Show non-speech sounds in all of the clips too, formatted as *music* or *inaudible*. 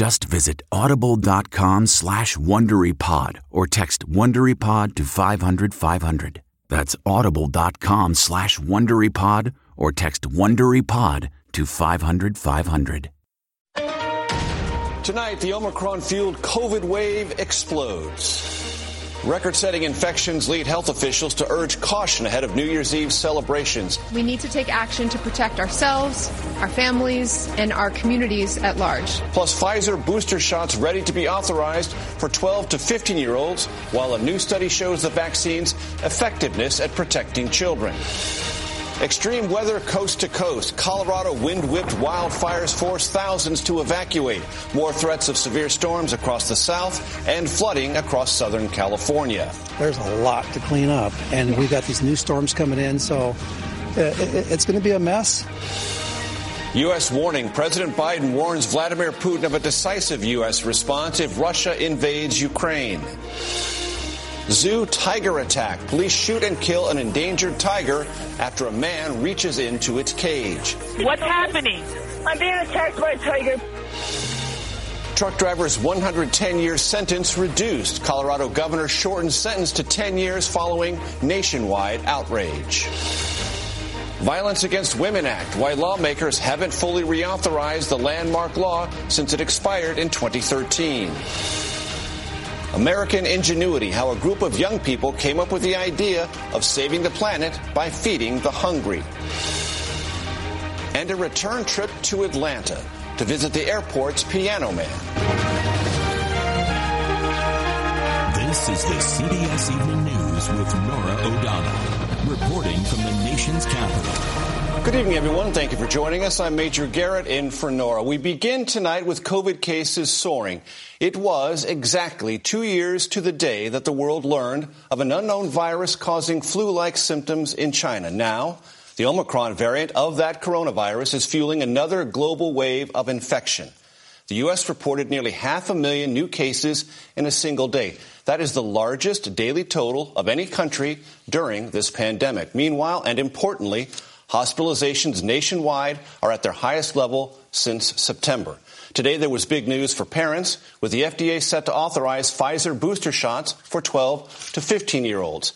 Just visit audible.com slash WonderyPod or text WonderyPod to 500, 500. That's audible.com slash WonderyPod or text WonderyPod to 500, 500. Tonight, the Omicron-fueled COVID wave explodes. Record-setting infections lead health officials to urge caution ahead of New Year's Eve celebrations. We need to take action to protect ourselves, our families, and our communities at large. Plus, Pfizer booster shots ready to be authorized for 12 to 15 year olds, while a new study shows the vaccine's effectiveness at protecting children. Extreme weather coast to coast. Colorado wind whipped wildfires force thousands to evacuate. More threats of severe storms across the south and flooding across Southern California. There's a lot to clean up, and we've got these new storms coming in, so uh, it's going to be a mess. U.S. warning. President Biden warns Vladimir Putin of a decisive U.S. response if Russia invades Ukraine. Zoo tiger attack. Police shoot and kill an endangered tiger after a man reaches into its cage. What's happening? I'm being attacked by a tiger. Truck driver's 110 year sentence reduced. Colorado governor shortened sentence to 10 years following nationwide outrage. Violence Against Women Act, why lawmakers haven't fully reauthorized the landmark law since it expired in 2013. American ingenuity, how a group of young people came up with the idea of saving the planet by feeding the hungry. And a return trip to Atlanta to visit the airport's piano man. This is the CBS Evening News with Norah O'Donnell, reporting from the nation's capital. Good evening, everyone. Thank you for joining us. I'm Major Garrett in for Norah. We begin tonight with COVID cases soaring. It was exactly two years to the day that the world learned of an unknown virus causing flu-like symptoms in China. Now, the Omicron variant of that coronavirus is fueling another global wave of infection. The U.S. reported nearly half a million new cases in a single day. That is the largest daily total of any country during this pandemic. Meanwhile, and importantly, hospitalizations nationwide are at their highest level since September. Today, there was big news for parents, with the FDA set to authorize Pfizer booster shots for 12 to 15 year olds.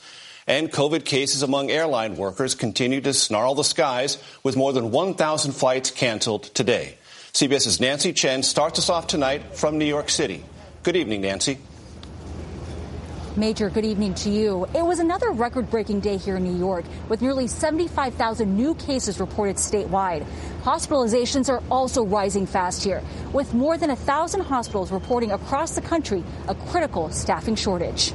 And COVID cases among airline workers continue to snarl the skies, with more than 1,000 flights canceled today. CBS's Nancy Chen starts us off tonight from New York City. Good evening, Nancy. Major, good evening to you. It was another record breaking day here in New York with nearly 75,000 new cases reported statewide. Hospitalizations are also rising fast here, with more than 1,000 hospitals reporting across the country a critical staffing shortage.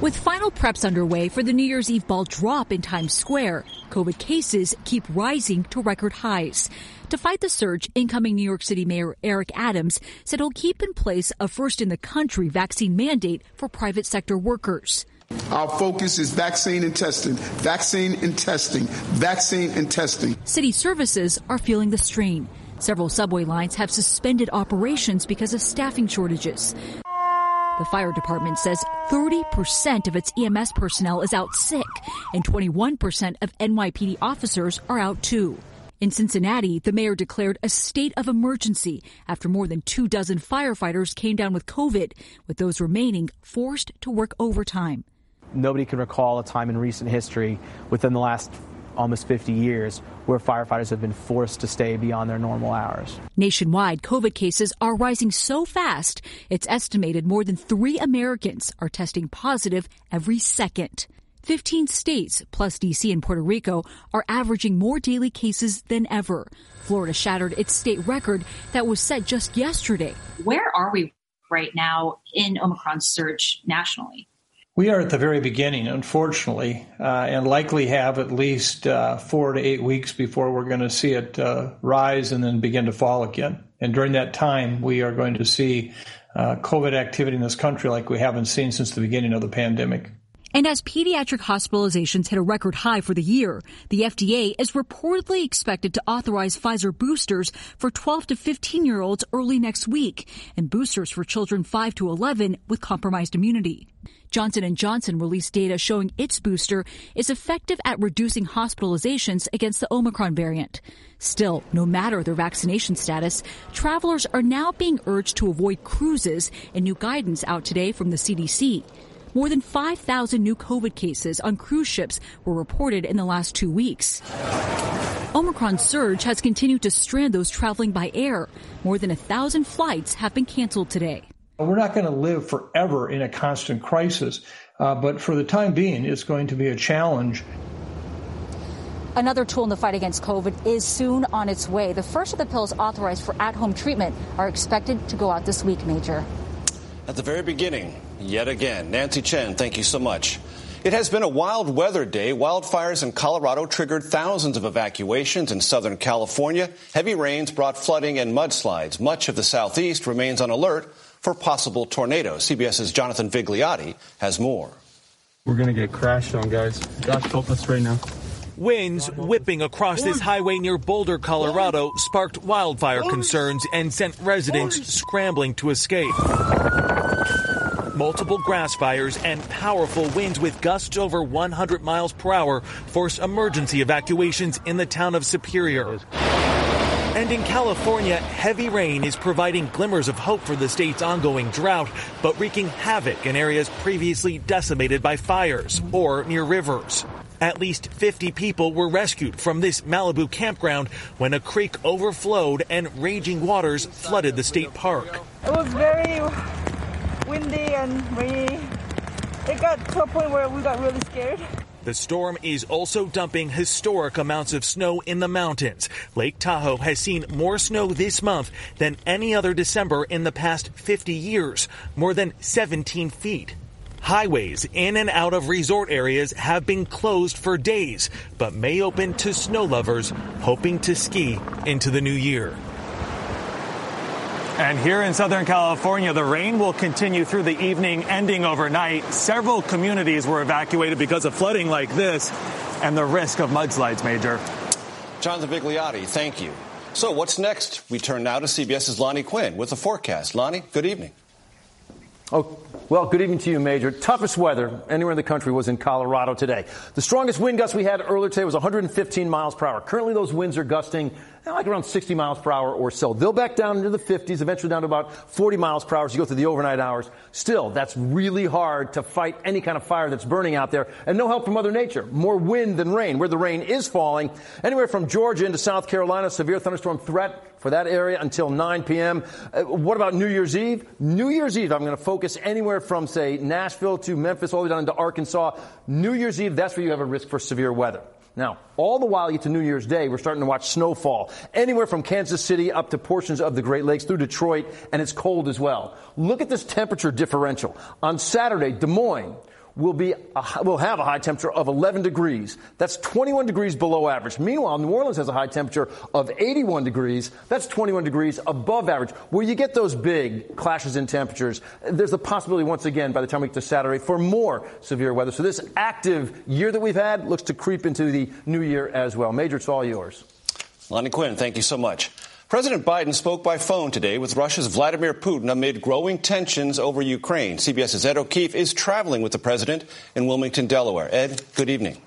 With final preps underway for the New Year's Eve ball drop in Times Square, COVID cases keep rising to record highs. To fight the surge, incoming New York City Mayor Eric Adams said he'll keep in place a first in the country vaccine mandate for private sector workers. Our focus is vaccine and testing, vaccine and testing, vaccine and testing. City services are feeling the strain. Several subway lines have suspended operations because of staffing shortages. The fire department says 30% of its EMS personnel is out sick and 21% of NYPD officers are out too. In Cincinnati, the mayor declared a state of emergency after more than two dozen firefighters came down with COVID, with those remaining forced to work overtime. Nobody can recall a time in recent history within the last almost 50 years where firefighters have been forced to stay beyond their normal hours. Nationwide, COVID cases are rising so fast, it's estimated more than three Americans are testing positive every second. 15 states, plus DC and Puerto Rico, are averaging more daily cases than ever. Florida shattered its state record that was set just yesterday. Where are we right now in Omicron's surge nationally? We are at the very beginning, unfortunately, uh, and likely have at least uh, four to eight weeks before we're going to see it uh, rise and then begin to fall again. And during that time, we are going to see uh, COVID activity in this country like we haven't seen since the beginning of the pandemic. And as pediatric hospitalizations hit a record high for the year, the FDA is reportedly expected to authorize Pfizer boosters for 12 to 15 year olds early next week and boosters for children 5 to 11 with compromised immunity. Johnson & Johnson released data showing its booster is effective at reducing hospitalizations against the Omicron variant. Still, no matter their vaccination status, travelers are now being urged to avoid cruises and new guidance out today from the CDC. More than 5,000 new COVID cases on cruise ships were reported in the last two weeks. Omicron surge has continued to strand those traveling by air. More than a thousand flights have been canceled today. We're not going to live forever in a constant crisis, uh, but for the time being, it's going to be a challenge. Another tool in the fight against COVID is soon on its way. The first of the pills authorized for at home treatment are expected to go out this week, Major. At the very beginning, yet again. Nancy Chen, thank you so much. It has been a wild weather day. Wildfires in Colorado triggered thousands of evacuations in Southern California. Heavy rains brought flooding and mudslides. Much of the Southeast remains on alert for possible tornadoes. CBS's Jonathan Vigliotti has more. We're going to get crashed on, guys. God help us right now. Winds whipping across this highway near Boulder, Colorado, sparked wildfire concerns and sent residents scrambling to escape. Multiple grass fires and powerful winds with gusts over 100 miles per hour force emergency evacuations in the town of Superior. And in California, heavy rain is providing glimmers of hope for the state's ongoing drought, but wreaking havoc in areas previously decimated by fires or near rivers. At least 50 people were rescued from this Malibu campground when a creek overflowed and raging waters flooded the state park. It was very windy and rainy. It got to a point where we got really scared. The storm is also dumping historic amounts of snow in the mountains. Lake Tahoe has seen more snow this month than any other December in the past 50 years, more than 17 feet. Highways in and out of resort areas have been closed for days, but may open to snow lovers hoping to ski into the new year. And here in Southern California, the rain will continue through the evening, ending overnight. Several communities were evacuated because of flooding like this and the risk of mudslides, Major. Jonathan Vigliotti, thank you. So, what's next? We turn now to CBS's Lonnie Quinn with the forecast. Lonnie, good evening. Oh, well, good evening to you, Major. Toughest weather anywhere in the country was in Colorado today. The strongest wind gust we had earlier today was 115 miles per hour. Currently, those winds are gusting like around 60 miles per hour or so. They'll back down into the 50s, eventually down to about 40 miles per hour as you go through the overnight hours. Still, that's really hard to fight any kind of fire that's burning out there, and no help from Mother Nature. More wind than rain. Where the rain is falling, anywhere from Georgia into South Carolina, severe thunderstorm threat for that area until 9 p.m. Uh, what about New Year's Eve? New Year's Eve, I'm going to focus anywhere from, say, Nashville to Memphis, all the way down into Arkansas. New Year's Eve, that's where you have a risk for severe weather. Now, all the while you get to New Year's Day, we're starting to watch snowfall anywhere from Kansas City up to portions of the Great Lakes through Detroit, and it's cold as well. Look at this temperature differential. On Saturday, Des Moines, will be a, will have a high temperature of 11 degrees. That's 21 degrees below average. Meanwhile, New Orleans has a high temperature of 81 degrees. That's 21 degrees above average. Where you get those big clashes in temperatures, there's a possibility once again by the time we get to Saturday for more severe weather. So this active year that we've had looks to creep into the new year as well. Major, it's all yours. Lonnie Quinn, thank you so much. President Biden spoke by phone today with Russia's Vladimir Putin amid growing tensions over Ukraine. CBS's Ed O'Keefe is traveling with the president in Wilmington, Delaware. Ed, good evening.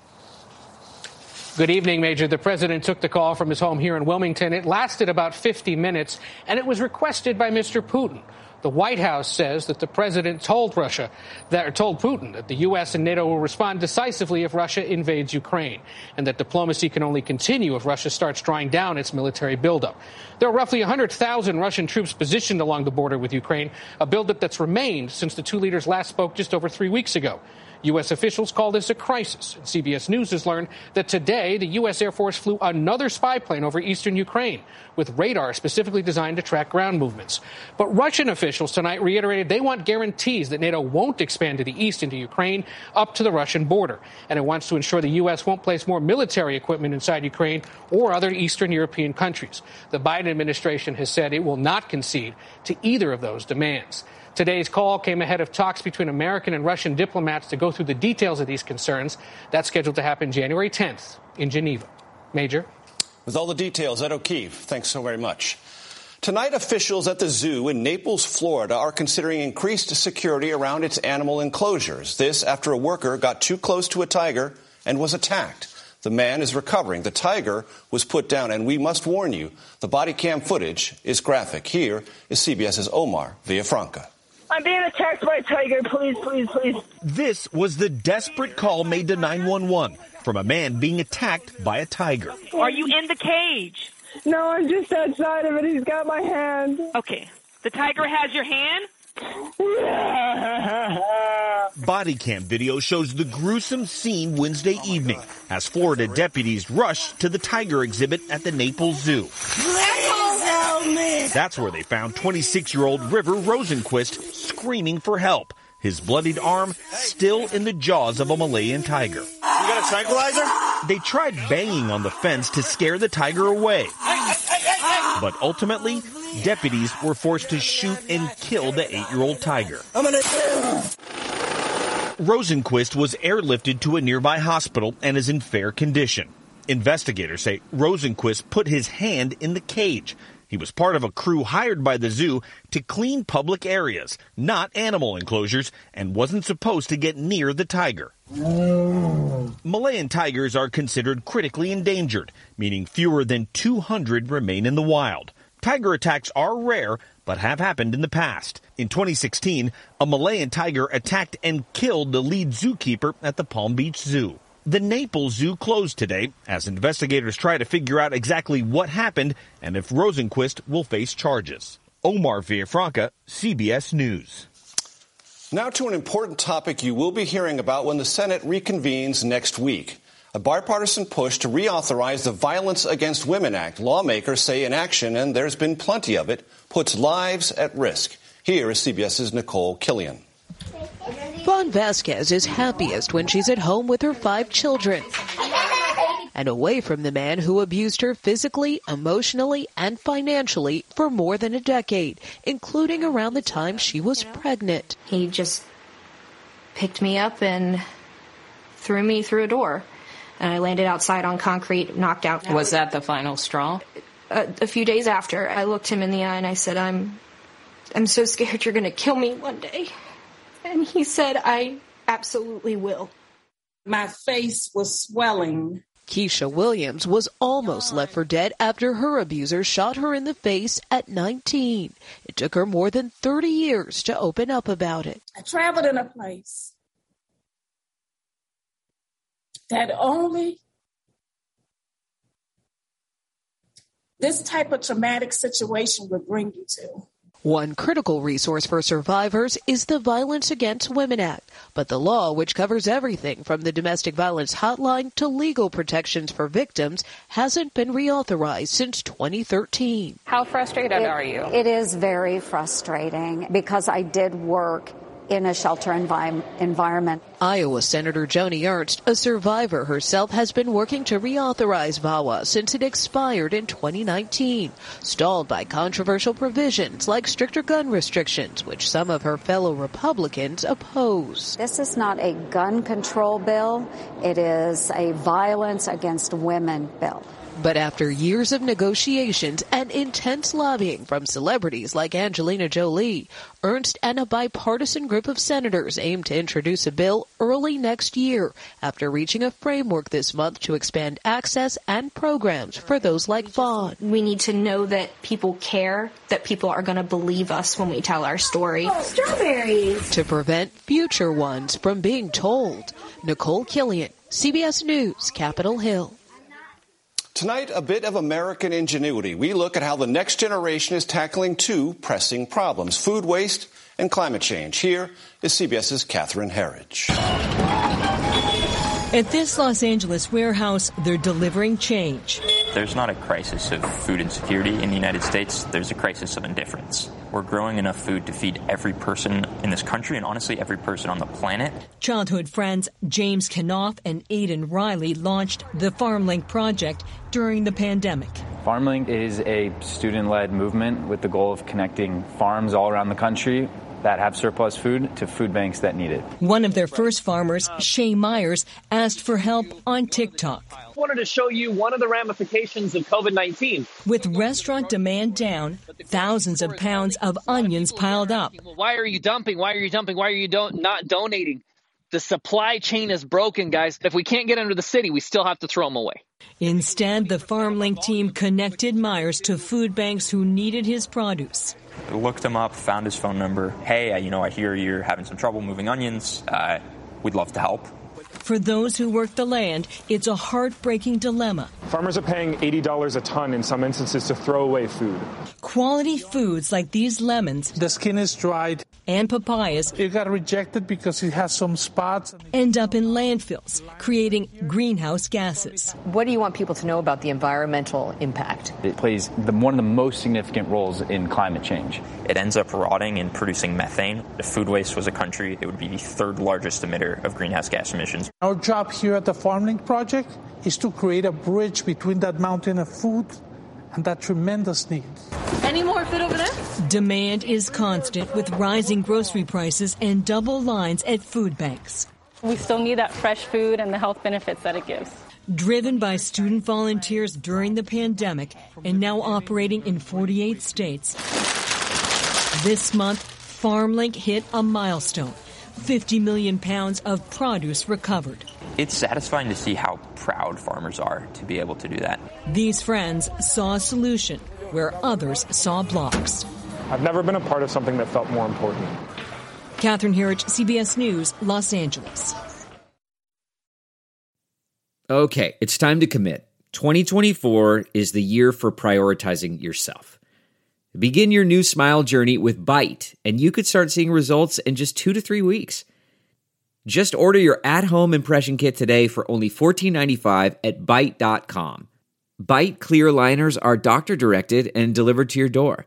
Good evening, Major. The president took the call from his home here in Wilmington. It lasted about 50 minutes, and it was requested by Mr. Putin. The White House says that the president told Russia that, told Putin that the U.S. and NATO will respond decisively if Russia invades Ukraine, and that diplomacy can only continue if Russia starts drawing down its military buildup. There are roughly 100,000 Russian troops positioned along the border with Ukraine, a buildup that's remained since the two leaders last spoke just over three weeks ago. U.S. officials call this a crisis. CBS News has learned that today the U.S. Air Force flew another spy plane over eastern Ukraine with radar specifically designed to track ground movements. But Russian officials tonight reiterated they want guarantees that NATO won't expand to the east into Ukraine up to the Russian border. And it wants to ensure the U.S. won't place more military equipment inside Ukraine or other Eastern European countries. The Biden administration has said it will not concede to either of those demands. Today's call came ahead of talks between American and Russian diplomats to go through the details of these concerns. That's scheduled to happen January 10th in Geneva. Major? With all the details, Ed O'Keefe, thanks so very much. Tonight, officials at the zoo in Naples, Florida are considering increased security around its animal enclosures. This after a worker got too close to a tiger and was attacked. The man is recovering. The tiger was put down, and we must warn you, the body cam footage is graphic. Here is CBS's Omar Villafranca. I'm being attacked by a tiger. Please, please, please. This was the desperate call made to 911 from a man being attacked by a tiger. Are you in the cage? No, I'm just outside of it. He's got my hand. Okay. The tiger has your hand? *laughs* Body cam video shows the gruesome scene Wednesday oh evening as Florida deputies rush to the tiger exhibit at the Naples Zoo. That's where they found 26 year old River Rosenquist screaming for help, his bloodied arm still in the jaws of a Malayan tiger. You got a tranquilizer? They tried banging on the fence to scare the tiger away. But ultimately, deputies were forced to shoot and kill the eight year old tiger. Rosenquist was airlifted to a nearby hospital and is in fair condition. Investigators say Rosenquist put his hand in the cage. He was part of a crew hired by the zoo to clean public areas, not animal enclosures, and wasn't supposed to get near the tiger. Malayan tigers are considered critically endangered, meaning fewer than 200 remain in the wild. Tiger attacks are rare, but have happened in the past. In 2016, a Malayan tiger attacked and killed the lead zookeeper at the Palm Beach Zoo. The Naples Zoo closed today as investigators try to figure out exactly what happened and if Rosenquist will face charges. Omar Villafranca, CBS News. Now to an important topic you will be hearing about when the Senate reconvenes next week. A bipartisan push to reauthorize the Violence Against Women Act. Lawmakers say inaction, and there's been plenty of it, puts lives at risk. Here is CBS's Nicole Killion. Vaughn Vasquez is happiest when she's at home with her five children and away from the man who abused her physically, emotionally, and financially for more than a decade, including around the time she was pregnant. He just picked me up and threw me through a door. And I landed outside on concrete, knocked out. Was that the final straw? A, a few days after, I looked him in the eye and I said, I'm, I'm so scared you're going to kill me one day. And he said, I absolutely will. My face was swelling. Keisha Williams was almost left for dead after her abuser shot her in the face at 19. It took her more than 30 years to open up about it. I traveled in a place that only this type of traumatic situation would bring you to. One critical resource for survivors is the Violence Against Women Act, but the law, which covers everything from the domestic violence hotline to legal protections for victims, hasn't been reauthorized since 2013. How frustrated it, are you? It is very frustrating because I did work in a shelter envi- environment. Iowa Senator Joni Ernst, a survivor herself, has been working to reauthorize VAWA since it expired in 2019, stalled by controversial provisions like stricter gun restrictions, which some of her fellow Republicans oppose. This is not a gun control bill. It is a violence against women bill. But after years of negotiations and intense lobbying from celebrities like Angelina Jolie, Ernst and a bipartisan group of senators aim to introduce a bill early next year after reaching a framework this month to expand access and programs for those like Vaughn. We need to know that people care, that people are going to believe us when we tell our story. Oh, strawberries! To prevent future ones from being told. Nicole Killion, CBS News, Capitol Hill. Tonight, a bit of American ingenuity. We look at how the next generation is tackling two pressing problems food waste and climate change. Here is CBS's Catherine Herridge. At this Los Angeles warehouse, they're delivering change. There's not a crisis of food insecurity in the United States, there's a crisis of indifference. We're growing enough food to feed every person in this country and honestly every person on the planet. Childhood friends James Kanoff and Aiden Riley launched the FarmLink project during the pandemic. FarmLink is a student led movement with the goal of connecting farms all around the country that have surplus food to food banks that need it. One of their first farmers, Shay Myers, asked for help on TikTok. I wanted to show you one of the ramifications of COVID 19. With restaurant demand down, thousands of pounds of onions piled up. Why are you dumping? Why are you dumping? Why are you don't, not donating? The supply chain is broken, guys. If we can't get under the city, we still have to throw them away. Instead, the FarmLink team connected Myers to food banks who needed his produce. Looked him up, found his phone number. Hey, you know, I hear you're having some trouble moving onions. Uh, we'd love to help. For those who work the land, it's a heartbreaking dilemma. Farmers are paying $80 a ton in some instances to throw away food. Quality foods like these lemons, the skin is dried, and papayas, it got rejected because it has some spots, end up in landfills, creating greenhouse gases. What do you want people to know about the environmental impact? It plays the, one of the most significant roles in climate change. It ends up rotting and producing methane. If food waste was a country, it would be the third largest emitter of greenhouse gas emissions. Our job here at the FarmLink Project is to create a bridge between that mountain of food and that tremendous need. Any more food over there? Demand is constant with rising grocery prices and double lines at food banks. We still need that fresh food and the health benefits that it gives. Driven by student volunteers during the pandemic and now operating in 48 states, this month, FarmLink hit a milestone 50 million pounds of produce recovered. It's satisfying to see how proud farmers are to be able to do that. These friends saw a solution where others saw blocks. I've never been a part of something that felt more important. Catherine Herridge, CBS News, Los Angeles. Okay, it's time to commit. 2024 is the year for prioritizing yourself. Begin your new smile journey with Byte, and you could start seeing results in just two to three weeks. Just order your at home impression kit today for only $14.95 at Byte.com. Byte clear liners are doctor directed and delivered to your door.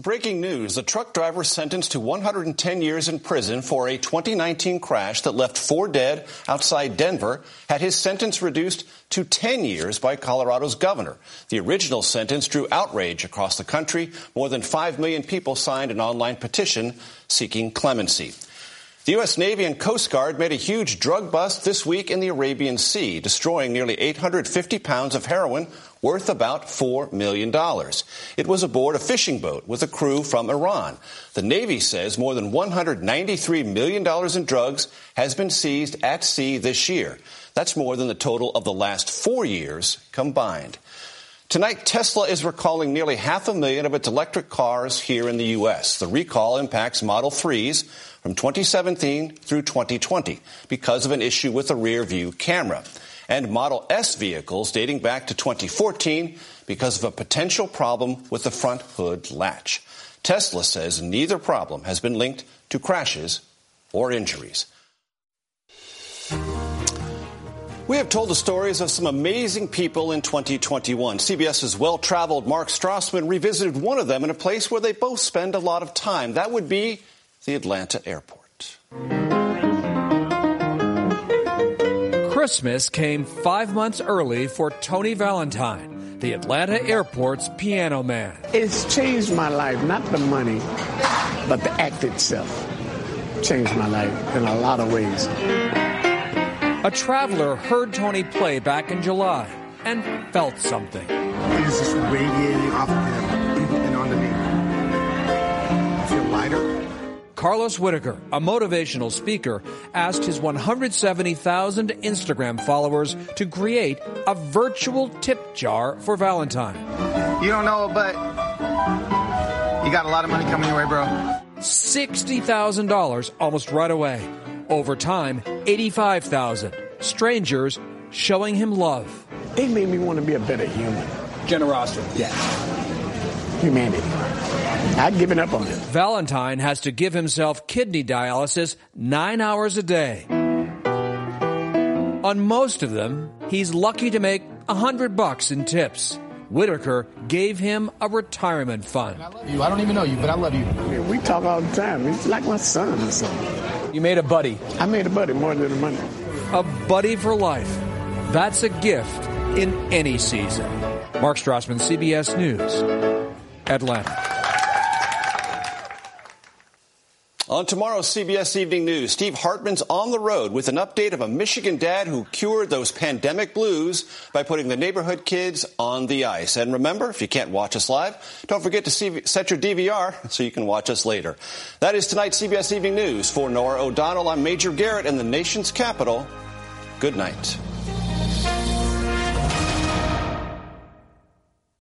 Breaking news. A truck driver sentenced to 110 years in prison for a 2019 crash that left four dead outside Denver had his sentence reduced to 10 years by Colorado's governor. The original sentence drew outrage across the country. More than 5 million people signed an online petition seeking clemency. The U.S. Navy and Coast Guard made a huge drug bust this week in the Arabian Sea, destroying nearly 850 pounds of heroin worth about $4 million. It was aboard a fishing boat with a crew from Iran. The Navy says more than $193 million in drugs has been seized at sea this year. That's more than the total of the last four years combined. Tonight, Tesla is recalling nearly half a million of its electric cars here in the U.S. The recall impacts Model 3s from 2017 through 2020 because of an issue with the rear view camera. And Model S vehicles dating back to 2014 because of a potential problem with the front hood latch. Tesla says neither problem has been linked to crashes or injuries. We have told the stories of some amazing people in 2021. CBS's well traveled Mark Strassmann revisited one of them in a place where they both spend a lot of time. That would be the Atlanta airport. Christmas came five months early for Tony Valentine, the Atlanta airport's piano man. It's changed my life, not the money, but the act itself. Changed my life in a lot of ways. A traveler heard Tony play back in July and felt something. It is just radiating off of him Carlos Whitaker, a motivational speaker, asked his 170,000 Instagram followers to create a virtual tip jar for Valentine. You don't know, but you got a lot of money coming your way, bro. $60,000 almost right away. Over time, 85,000. Strangers showing him love. It made me want to be a better human. Generosity. Yeah. Humanity. I'd given up on it. Valentine has to give himself kidney dialysis nine hours a day. On most of them, he's lucky to make a hundred bucks in tips. Whitaker gave him a retirement fund. I love You, I don't even know you, but I love you. we talk all the time. He's like my son or something. You made a buddy. I made a buddy more than the money. A buddy for life. That's a gift in any season. Mark Strassmann, CBS News, Atlanta. On tomorrow's CBS Evening News, Steve Hartman's on the road with an update of a Michigan dad who cured those pandemic blues by putting the neighborhood kids on the ice. And remember, if you can't watch us live, don't forget to see, set your DVR *laughs* so you can watch us later. That is tonight's CBS Evening News. For Norah O'Donnell, I'm Major Garrett in the nation's capital. Good night.